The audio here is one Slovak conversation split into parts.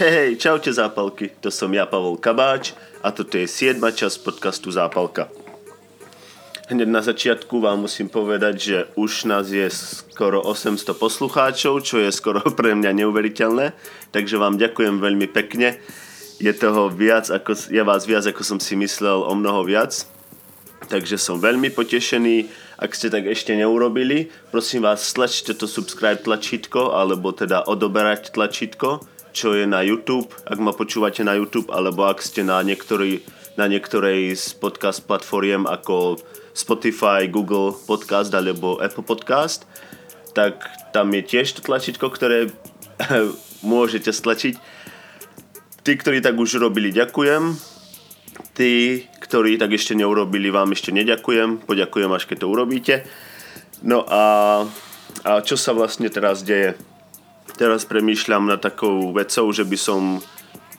Hej, čaute zápalky, to som ja, Pavol Kabáč a toto je 7. časť podcastu Zápalka. Hneď na začiatku vám musím povedať, že už nás je skoro 800 poslucháčov, čo je skoro pre mňa neuveriteľné, takže vám ďakujem veľmi pekne. Je toho viac, ako, je vás viac, ako som si myslel, o mnoho viac. Takže som veľmi potešený. Ak ste tak ešte neurobili, prosím vás, stlačte to subscribe tlačítko, alebo teda odoberať tlačítko, čo je na YouTube, ak ma počúvate na YouTube, alebo ak ste na, niektorý, na niektorej z podcast platformiem ako Spotify, Google Podcast alebo Apple Podcast, tak tam je tiež to tlačítko, ktoré môžete stlačiť. Tí, ktorí tak už robili, ďakujem. Tí, ktorí tak ešte neurobili, vám ešte neďakujem. Poďakujem, až keď to urobíte. No a, a čo sa vlastne teraz deje? Teraz premýšľam na takou vecou, že by som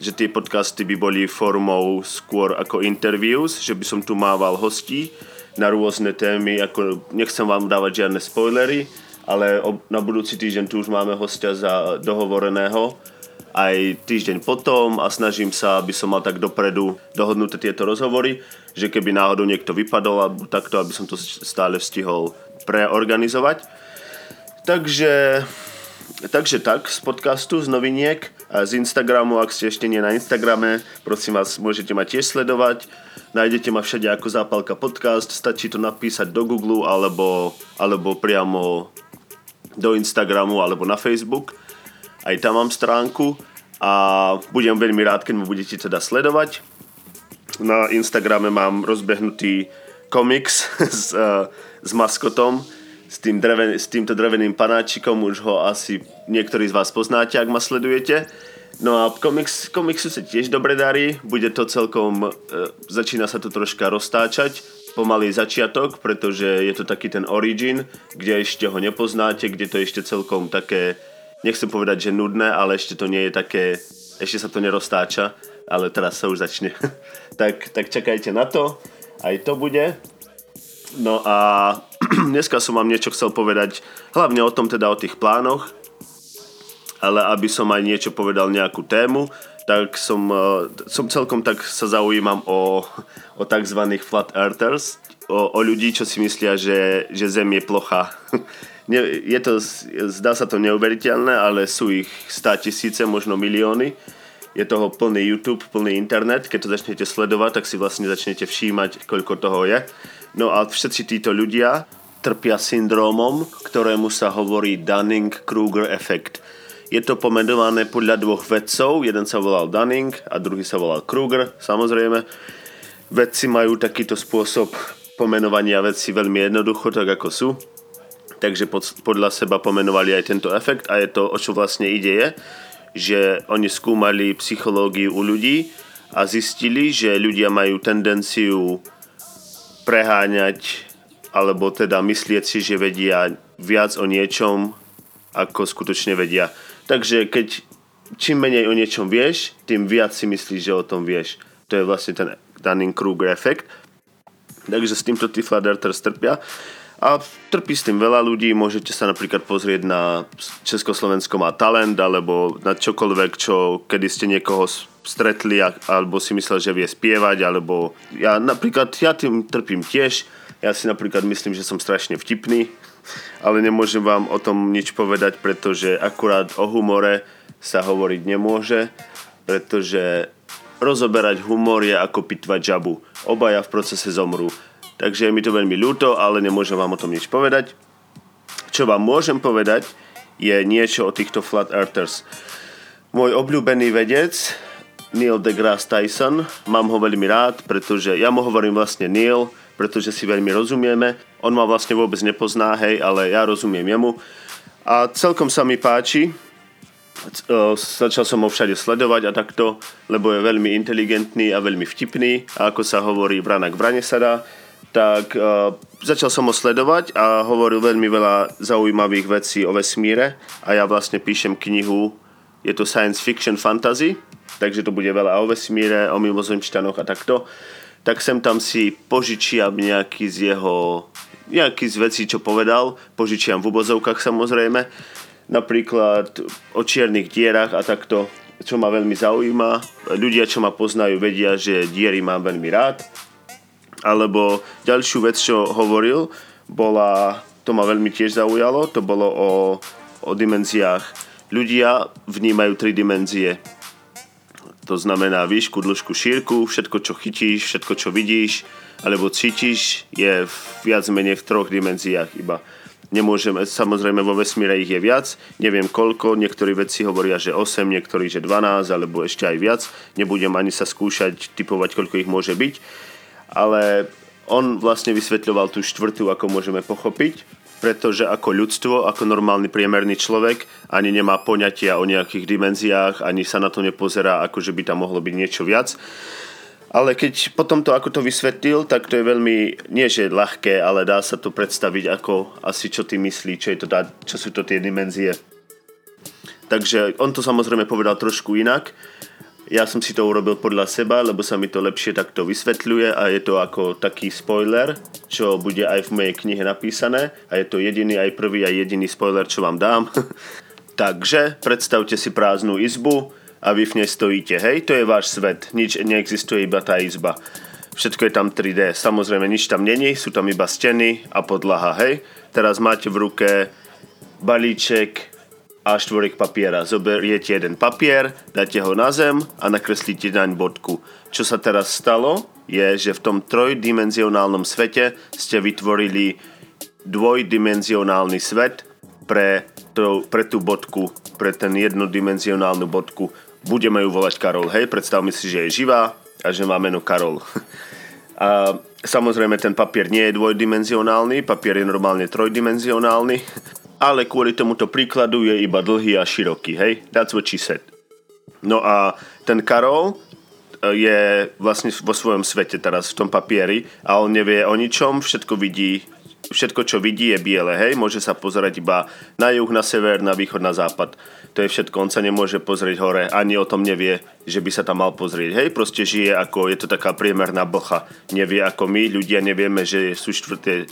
že tie podcasty by boli formou skôr ako interviews, že by som tu mával hostí na rôzne témy, ako nechcem vám dávať žiadne spoilery, ale na budúci týždeň tu už máme hostia za dohovoreného aj týždeň potom a snažím sa, aby som mal tak dopredu dohodnuté tieto rozhovory, že keby náhodou niekto vypadol alebo takto, aby som to stále stihol preorganizovať. Takže, takže tak, z podcastu, z noviniek, z Instagramu, ak ste ešte nie na Instagrame, prosím vás, môžete ma tiež sledovať. Nájdete ma všade ako Zápalka podcast, stačí to napísať do Google alebo, alebo priamo do Instagramu alebo na Facebook. Aj tam mám stránku a budem veľmi rád, keď ma budete teda sledovať. Na Instagrame mám rozbehnutý komiks s, uh, s maskotom, s, tým dreven, s týmto dreveným panáčikom, už ho asi niektorí z vás poznáte, ak ma sledujete. No a komiks, komiksu sa tiež dobre darí, bude to celkom, e, začína sa to troška roztáčať, pomalý začiatok, pretože je to taký ten origin, kde ešte ho nepoznáte, kde to je ešte celkom také, nechcem povedať, že nudné, ale ešte to nie je také, ešte sa to neroztáča, ale teraz sa už začne. tak, tak čakajte na to, aj to bude. No a dneska som vám niečo chcel povedať, hlavne o tom teda o tých plánoch, ale aby som aj niečo povedal nejakú tému, tak som, uh, som celkom tak sa zaujímam o, o tzv. flat earthers, o, o ľudí, čo si myslia, že, že Zem je plocha. je to, zdá sa to neuveriteľné, ale sú ich stá tisíce, možno milióny. Je toho plný YouTube, plný internet. Keď to začnete sledovať, tak si vlastne začnete všímať, koľko toho je. No a všetci títo ľudia trpia syndrómom, ktorému sa hovorí Dunning-Kruger efekt je to pomenované podľa dvoch vedcov, jeden sa volal Dunning a druhý sa volal Kruger, samozrejme. Vedci majú takýto spôsob pomenovania veci veľmi jednoducho, tak ako sú. Takže pod, podľa seba pomenovali aj tento efekt a je to, o čo vlastne ide je, že oni skúmali psychológiu u ľudí a zistili, že ľudia majú tendenciu preháňať alebo teda myslieť si, že vedia viac o niečom, ako skutočne vedia. Takže keď čím menej o niečom vieš, tým viac si myslíš, že o tom vieš. To je vlastne ten Dunning-Kruger efekt. Takže s týmto tí flat earthers trpia. A trpí s tým veľa ľudí, môžete sa napríklad pozrieť na Československo má talent, alebo na čokoľvek, čo kedy ste niekoho stretli, alebo si myslel, že vie spievať, alebo ja napríklad, ja tým trpím tiež, ja si napríklad myslím, že som strašne vtipný, ale nemôžem vám o tom nič povedať, pretože akurát o humore sa hovoriť nemôže, pretože rozoberať humor je ako pitvať žabu. Obaja v procese zomrú. Takže je mi to veľmi ľúto, ale nemôžem vám o tom nič povedať. Čo vám môžem povedať, je niečo o týchto flat earthers. Môj obľúbený vedec, Neil deGrasse Tyson, mám ho veľmi rád, pretože ja mu hovorím vlastne Neil, pretože si veľmi rozumieme. On ma vlastne vôbec nepozná, hej, ale ja rozumiem jemu. A celkom sa mi páči. Začal som ho všade sledovať a takto, lebo je veľmi inteligentný a veľmi vtipný. A ako sa hovorí, vrana k vrane sa dá. Tak uh, začal som ho sledovať a hovoril veľmi veľa zaujímavých vecí o vesmíre. A ja vlastne píšem knihu, je to science fiction fantasy, takže to bude veľa o vesmíre, o mimozemšťanoch a takto tak sem tam si požičiam nejaký z jeho nejaký z vecí, čo povedal, požičiam v ubozovkách samozrejme, napríklad o čiernych dierach a takto čo ma veľmi zaujíma. Ľudia, čo ma poznajú, vedia, že diery mám veľmi rád. Alebo ďalšiu vec, čo hovoril, bola, to ma veľmi tiež zaujalo, to bolo o, o dimenziách. Ľudia vnímajú tri dimenzie. To znamená výšku, dĺžku, šírku, všetko, čo chytíš, všetko, čo vidíš, alebo cítiš, je viac menej v troch dimenziách iba. Nemôžeme, samozrejme vo vesmíre ich je viac, neviem koľko, niektorí vedci hovoria, že 8, niektorí, že 12, alebo ešte aj viac, nebudem ani sa skúšať typovať, koľko ich môže byť, ale on vlastne vysvetľoval tú štvrtú, ako môžeme pochopiť, pretože ako ľudstvo, ako normálny priemerný človek ani nemá poňatia o nejakých dimenziách, ani sa na to nepozerá, ako že by tam mohlo byť niečo viac. Ale keď potom to, ako to vysvetlil, tak to je veľmi, nie že ľahké, ale dá sa to predstaviť ako asi čo ty myslí, čo, je to, čo sú to tie dimenzie. Takže on to samozrejme povedal trošku inak. Ja som si to urobil podľa seba, lebo sa mi to lepšie takto vysvetľuje a je to ako taký spoiler, čo bude aj v mojej knihe napísané a je to jediný aj prvý aj jediný spoiler, čo vám dám. Takže predstavte si prázdnu izbu, a vy v nej stojíte. Hej, to je váš svet, nič neexistuje, iba tá izba. Všetko je tam 3D, samozrejme nič tam není, sú tam iba steny a podlaha, hej. Teraz máte v ruke balíček a štvorek papiera. Zoberiete jeden papier, dáte ho na zem a nakreslíte naň bodku. Čo sa teraz stalo, je, že v tom trojdimenzionálnom svete ste vytvorili dvojdimenzionálny svet pre, to, pre tú bodku, pre ten jednodimenzionálnu bodku budeme ju volať Karol, hej, predstavme si, že je živá a že má meno Karol. a samozrejme ten papier nie je dvojdimenzionálny, papier je normálne trojdimenzionálny, ale kvôli tomuto príkladu je iba dlhý a široký, hej, that's what she said. No a ten Karol e, je vlastne vo svojom svete teraz v tom papieri a on nevie o ničom, všetko vidí všetko, čo vidí, je biele, hej? Môže sa pozerať iba na juh, na sever, na východ, na západ. To je všetko, on sa nemôže pozrieť hore, ani o tom nevie, že by sa tam mal pozrieť, hej? Proste žije ako, je to taká priemerná blcha. Nevie ako my, ľudia nevieme, že sú štvrté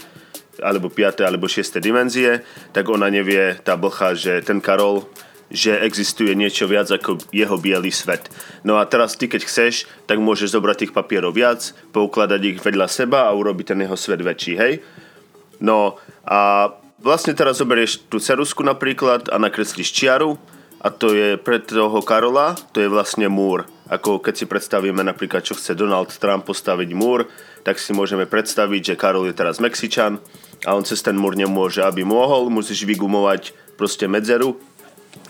alebo 5. alebo 6. dimenzie, tak ona nevie, tá blcha, že ten Karol, že existuje niečo viac ako jeho biely svet. No a teraz ty, keď chceš, tak môžeš zobrať tých papierov viac, poukladať ich vedľa seba a urobiť ten jeho svet väčší, hej? No a vlastne teraz zoberieš tú cerusku napríklad a nakreslíš čiaru a to je pre toho Karola, to je vlastne múr. Ako keď si predstavíme napríklad, čo chce Donald Trump postaviť múr, tak si môžeme predstaviť, že Karol je teraz Mexičan a on cez ten múr nemôže, aby mohol, musíš vygumovať proste medzeru,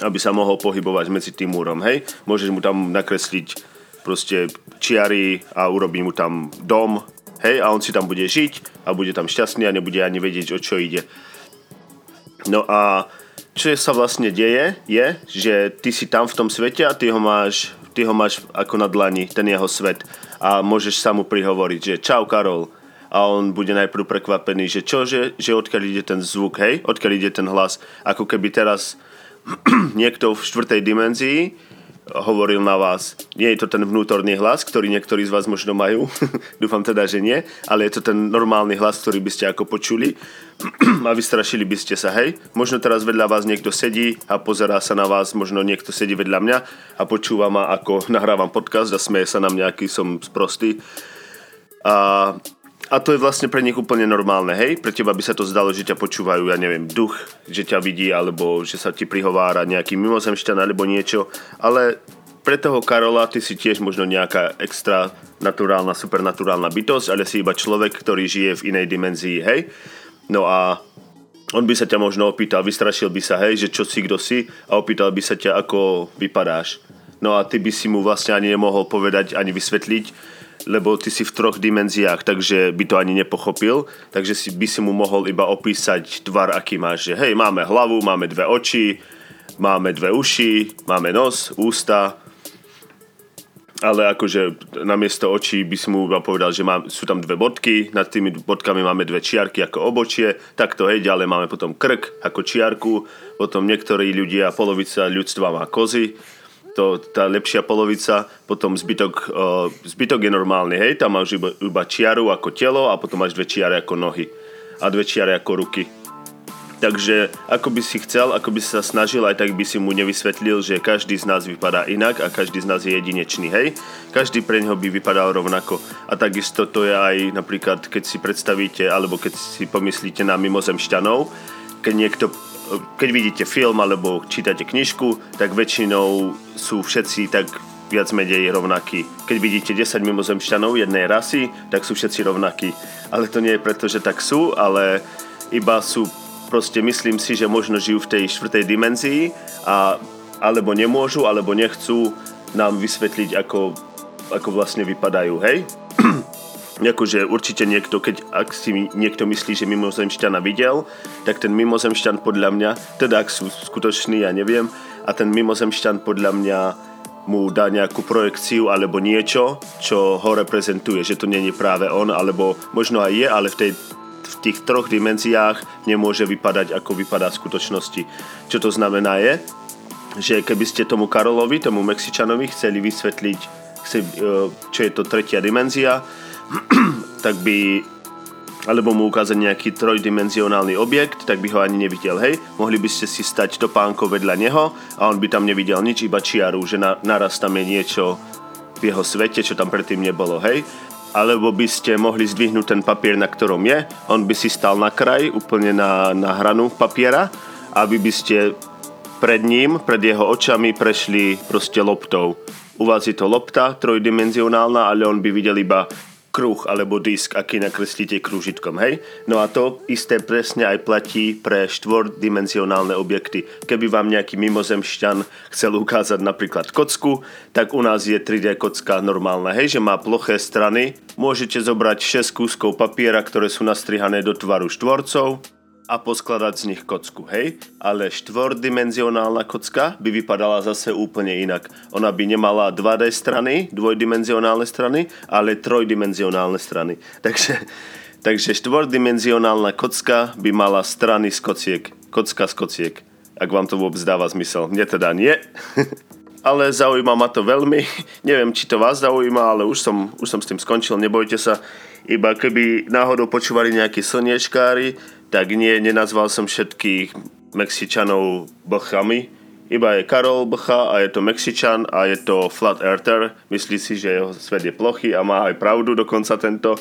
aby sa mohol pohybovať medzi tým múrom, hej? Môžeš mu tam nakresliť proste čiary a urobiť mu tam dom, Hej, a on si tam bude žiť a bude tam šťastný a nebude ani vedieť, o čo ide. No a čo sa vlastne deje, je, že ty si tam v tom svete a ty ho máš, ty ho máš ako na dlani, ten jeho svet. A môžeš sa mu prihovoriť, že čau Karol. A on bude najprv prekvapený, že čo, že, že odkiaľ ide ten zvuk, hej, odkiaľ ide ten hlas. Ako keby teraz niekto v štvrtej dimenzii hovoril na vás. Nie je to ten vnútorný hlas, ktorý niektorí z vás možno majú, dúfam teda, že nie, ale je to ten normálny hlas, ktorý by ste ako počuli a vystrašili by ste sa, hej. Možno teraz vedľa vás niekto sedí a pozerá sa na vás, možno niekto sedí vedľa mňa a počúva ma, ako nahrávam podcast a smeje sa na mňa, aký som sprostý. A a to je vlastne pre nich úplne normálne, hej? Pre teba by sa to zdalo, že ťa počúvajú, ja neviem, duch, že ťa vidí, alebo že sa ti prihovára nejaký mimozemšťan alebo niečo, ale pre toho Karola ty si tiež možno nejaká extra naturálna, supernaturálna bytosť, ale si iba človek, ktorý žije v inej dimenzii, hej? No a on by sa ťa možno opýtal, vystrašil by sa, hej, že čo si, kto si a opýtal by sa ťa, ako vypadáš. No a ty by si mu vlastne ani nemohol povedať, ani vysvetliť, lebo ty si v troch dimenziách, takže by to ani nepochopil, takže si, by si mu mohol iba opísať tvar, aký máš, že hej, máme hlavu, máme dve oči, máme dve uši, máme nos, ústa, ale akože namiesto očí by si mu iba povedal, že má, sú tam dve bodky, nad tými bodkami máme dve čiarky ako obočie, takto hej, ďalej máme potom krk ako čiarku, potom niektorí ľudia, polovica ľudstva má kozy, to, tá lepšia polovica, potom zbytok, uh, zbytok je normálny, hej, tam máš iba, iba čiaru ako telo a potom máš dve čiare ako nohy a dve čiare ako ruky. Takže ako by si chcel, ako by si sa snažil, aj tak by si mu nevysvetlil, že každý z nás vypadá inak a každý z nás je jedinečný, hej? Každý pre neho by vypadal rovnako. A takisto to je aj napríklad, keď si predstavíte, alebo keď si pomyslíte na mimozemšťanov, keď niekto keď vidíte film alebo čítate knižku, tak väčšinou sú všetci tak viac menej rovnakí. Keď vidíte 10 mimozemšťanov jednej rasy, tak sú všetci rovnakí. Ale to nie je preto, že tak sú, ale iba sú proste myslím si, že možno žijú v tej štvrtej dimenzii a alebo nemôžu, alebo nechcú nám vysvetliť, ako, ako vlastne vypadajú, hej? akože určite niekto, keď ak si niekto myslí, že mimozemšťana videl, tak ten mimozemšťan podľa mňa, teda ak sú skutoční, ja neviem, a ten mimozemšťan podľa mňa mu dá nejakú projekciu alebo niečo, čo ho reprezentuje, že to není práve on, alebo možno aj je, ale v tej v tých troch dimenziách nemôže vypadať, ako vypadá v skutočnosti. Čo to znamená je, že keby ste tomu Karolovi, tomu Mexičanovi chceli vysvetliť, e, čo je to tretia dimenzia, tak by alebo mu ukázať nejaký trojdimenzionálny objekt, tak by ho ani nevidel, hej. Mohli by ste si stať topánko vedľa neho a on by tam nevidel nič, iba čiaru, že na, naraz tam je niečo v jeho svete, čo tam predtým nebolo, hej alebo by ste mohli zdvihnúť ten papier, na ktorom je, on by si stal na kraj, úplne na, na hranu papiera, aby by ste pred ním, pred jeho očami prešli proste loptou. U vás je to lopta trojdimenzionálna, ale on by videl iba kruh alebo disk, aký nakreslíte krúžitkom, hej? No a to isté presne aj platí pre štvordimenzionálne objekty. Keby vám nejaký mimozemšťan chcel ukázať napríklad kocku, tak u nás je 3D kocka normálna, hej, že má ploché strany. Môžete zobrať 6 kúskov papiera, ktoré sú nastrihané do tvaru štvorcov, a poskladať z nich kocku, hej? Ale štvordimenzionálna kocka by vypadala zase úplne inak. Ona by nemala 2D strany, dvojdimenzionálne strany, ale trojdimenzionálne strany. Takže, takže štvordimenzionálna kocka by mala strany z kociek. Kocka z kociek. Ak vám to vôbec dáva zmysel. Mne teda nie. ale zaujíma ma to veľmi. Neviem, či to vás zaujíma, ale už som, už som s tým skončil, nebojte sa. Iba keby náhodou počúvali nejakí slniečkári, tak nie, nenazval som všetkých Mexičanov blchami. Iba je Karol Blcha a je to Mexičan a je to Flat Earther. Myslí si, že jeho svet je plochý a má aj pravdu dokonca tento.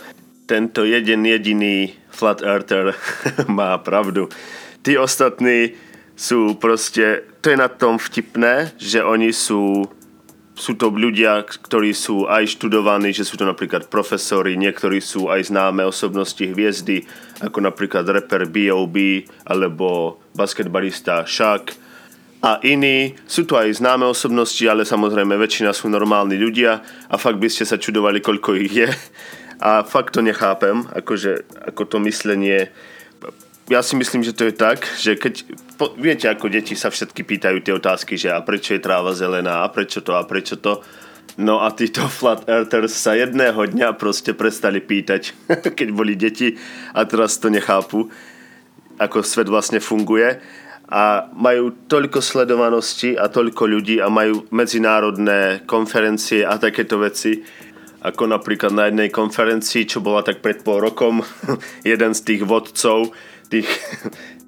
Tento jeden jediný Flat Earther má pravdu. Tí ostatní sú proste... To je na tom vtipné, že oni sú sú to ľudia, ktorí sú aj študovaní, že sú to napríklad profesori, niektorí sú aj známe osobnosti hviezdy, ako napríklad rapper B.O.B. alebo basketbalista Shaq a iní. Sú to aj známe osobnosti, ale samozrejme väčšina sú normálni ľudia a fakt by ste sa čudovali, koľko ich je. A fakt to nechápem, akože, ako to myslenie ja si myslím, že to je tak, že keď, po, viete, ako deti sa všetky pýtajú tie otázky, že a prečo je tráva zelená, a prečo to, a prečo to. No a títo flat earthers sa jedného dňa proste prestali pýtať, keď boli deti a teraz to nechápu, ako svet vlastne funguje. A majú toľko sledovanosti a toľko ľudí a majú medzinárodné konferencie a takéto veci, ako napríklad na jednej konferencii, čo bola tak pred pol rokom, jeden z tých vodcov tých,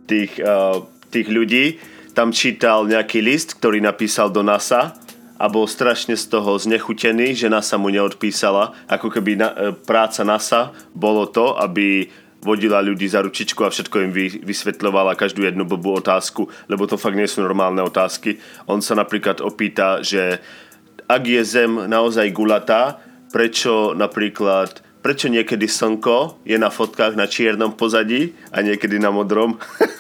tých, uh, tých ľudí, tam čítal nejaký list, ktorý napísal do NASA a bol strašne z toho znechutený, že NASA mu neodpísala. Ako keby na, uh, práca NASA bolo to, aby vodila ľudí za ručičku a všetko im vy, vysvetľovala každú jednu blbú otázku, lebo to fakt nie sú normálne otázky. On sa napríklad opýta, že ak je Zem naozaj gulatá, prečo napríklad prečo niekedy slnko je na fotkách na čiernom pozadí a niekedy na modrom.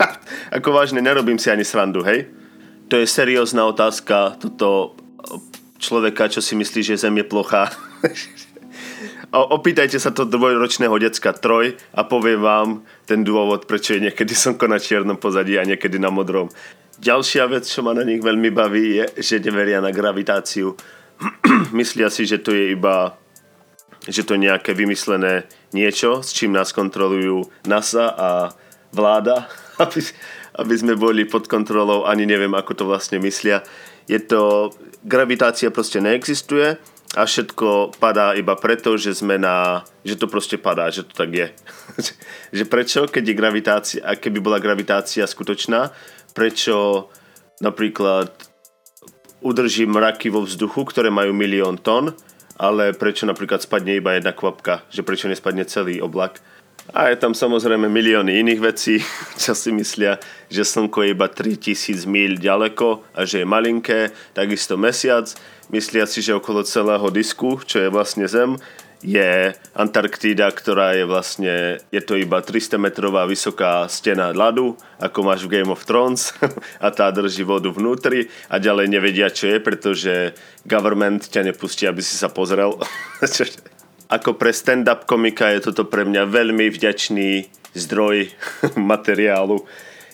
Ako vážne, nerobím si ani srandu, hej? To je seriózna otázka toto človeka, čo si myslí, že Zem je plochá. Opýtajte sa to dvojročného decka Troj a poviem vám ten dôvod, prečo je niekedy slnko na čiernom pozadí a niekedy na modrom. Ďalšia vec, čo ma na nich veľmi baví, je, že neveria na gravitáciu. Myslia si, že to je iba že to je nejaké vymyslené niečo, s čím nás kontrolujú NASA a vláda, aby, aby sme boli pod kontrolou, ani neviem, ako to vlastne myslia. Je to, gravitácia proste neexistuje a všetko padá iba preto, že sme na, že to proste padá, že to tak je. že prečo, keď je gravitácia, a keby bola gravitácia skutočná, prečo napríklad udržím mraky vo vzduchu, ktoré majú milión tón, ale prečo napríklad spadne iba jedna kvapka, že prečo nespadne celý oblak. A je tam samozrejme milióny iných vecí, čo si myslia, že Slnko je iba 3000 míľ ďaleko a že je malinké, takisto mesiac myslia si, že okolo celého disku, čo je vlastne Zem, je Antarktída, ktorá je vlastne, je to iba 300 metrová vysoká stena ľadu, ako máš v Game of Thrones a tá drží vodu vnútri a ďalej nevedia, čo je, pretože government ťa nepustí, aby si sa pozrel. ako pre stand-up komika je toto pre mňa veľmi vďačný zdroj materiálu.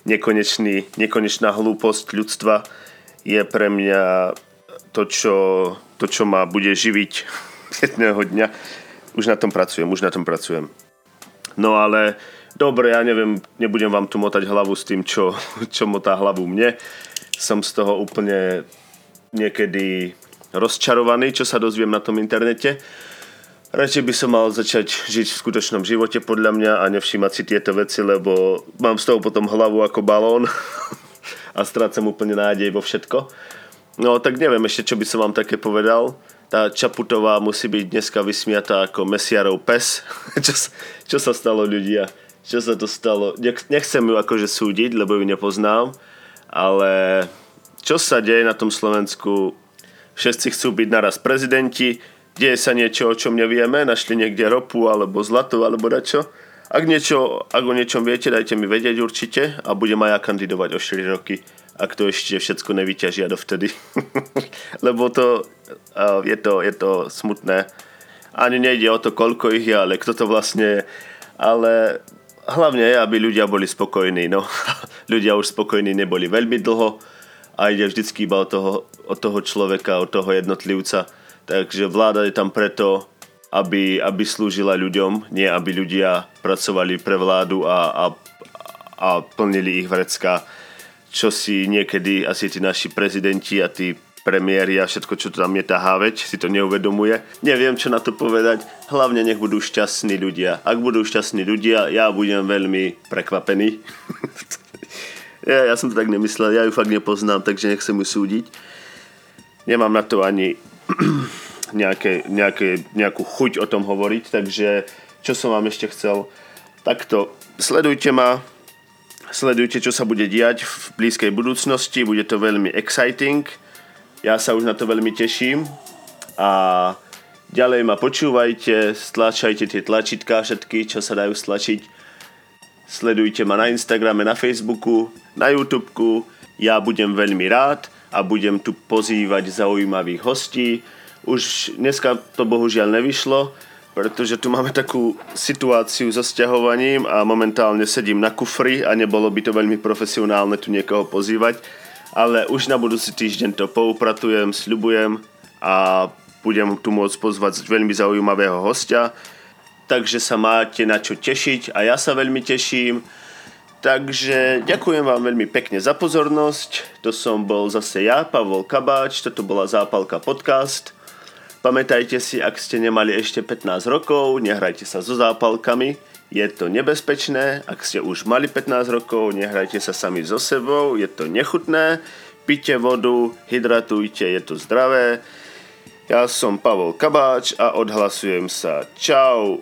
Nekonečný, nekonečná hlúposť ľudstva je pre mňa to, čo, to, čo ma bude živiť jedného dňa. Už na tom pracujem, už na tom pracujem. No ale dobre, ja neviem, nebudem vám tu motať hlavu s tým, čo, čo motá hlavu mne. Som z toho úplne niekedy rozčarovaný, čo sa dozviem na tom internete. Radšej by som mal začať žiť v skutočnom živote podľa mňa a nevšímať si tieto veci, lebo mám z toho potom hlavu ako balón a strácam úplne nádej vo všetko. No tak neviem ešte, čo by som vám také povedal. Tá Čaputová musí byť dneska vysmiatá ako mesiarov pes. čo, čo sa stalo ľudia? Čo sa to stalo? Nechcem ju akože súdiť, lebo ju nepoznám, ale čo sa deje na tom Slovensku? Všetci chcú byť naraz prezidenti, deje sa niečo, o čom nevieme, našli niekde ropu alebo zlato alebo dačo. Ak, niečo, ak o niečom viete, dajte mi vedieť určite a budem aj ja kandidovať o 4 roky ak to ešte všetko nevyťažia dovtedy. Lebo to, uh, je to, je to smutné. Ani nejde o to, koľko ich je, ale kto to vlastne je. Ale hlavne je, aby ľudia boli spokojní. No, ľudia už spokojní neboli veľmi dlho a ide vždycky iba o toho, o toho človeka, o toho jednotlivca. Takže vláda je tam preto, aby, aby slúžila ľuďom, nie aby ľudia pracovali pre vládu a, a, a plnili ich vrecka čo si niekedy asi tí naši prezidenti a tí premiéry a všetko, čo tam je tá háveč, si to neuvedomuje. Neviem, čo na to povedať. Hlavne nech budú šťastní ľudia. Ak budú šťastní ľudia, ja budem veľmi prekvapený. ja, ja som to tak nemyslel, ja ju fakt nepoznám, takže nechcem ju súdiť. Nemám na to ani nejaké, nejaké, nejakú chuť o tom hovoriť, takže čo som vám ešte chcel, takto sledujte ma, Sledujte, čo sa bude diať v blízkej budúcnosti, bude to veľmi exciting. Ja sa už na to veľmi teším a ďalej ma počúvajte, stlačajte tie tlačítka všetky, čo sa dajú stlačiť. Sledujte ma na Instagrame, na Facebooku, na YouTubeku. Ja budem veľmi rád a budem tu pozývať zaujímavých hostí. Už dneska to bohužiaľ nevyšlo, pretože tu máme takú situáciu so sťahovaním a momentálne sedím na kufri a nebolo by to veľmi profesionálne tu niekoho pozývať, ale už na budúci týždeň to poupratujem, sľubujem a budem tu môcť pozvať veľmi zaujímavého hostia, takže sa máte na čo tešiť a ja sa veľmi teším. Takže ďakujem vám veľmi pekne za pozornosť. To som bol zase ja, Pavol Kabáč, toto bola Zápalka podcast. Pamätajte si, ak ste nemali ešte 15 rokov, nehrajte sa so zápalkami, je to nebezpečné, ak ste už mali 15 rokov, nehrajte sa sami so sebou, je to nechutné, pite vodu, hydratujte, je to zdravé. Ja som Pavol Kabáč a odhlasujem sa. Čau.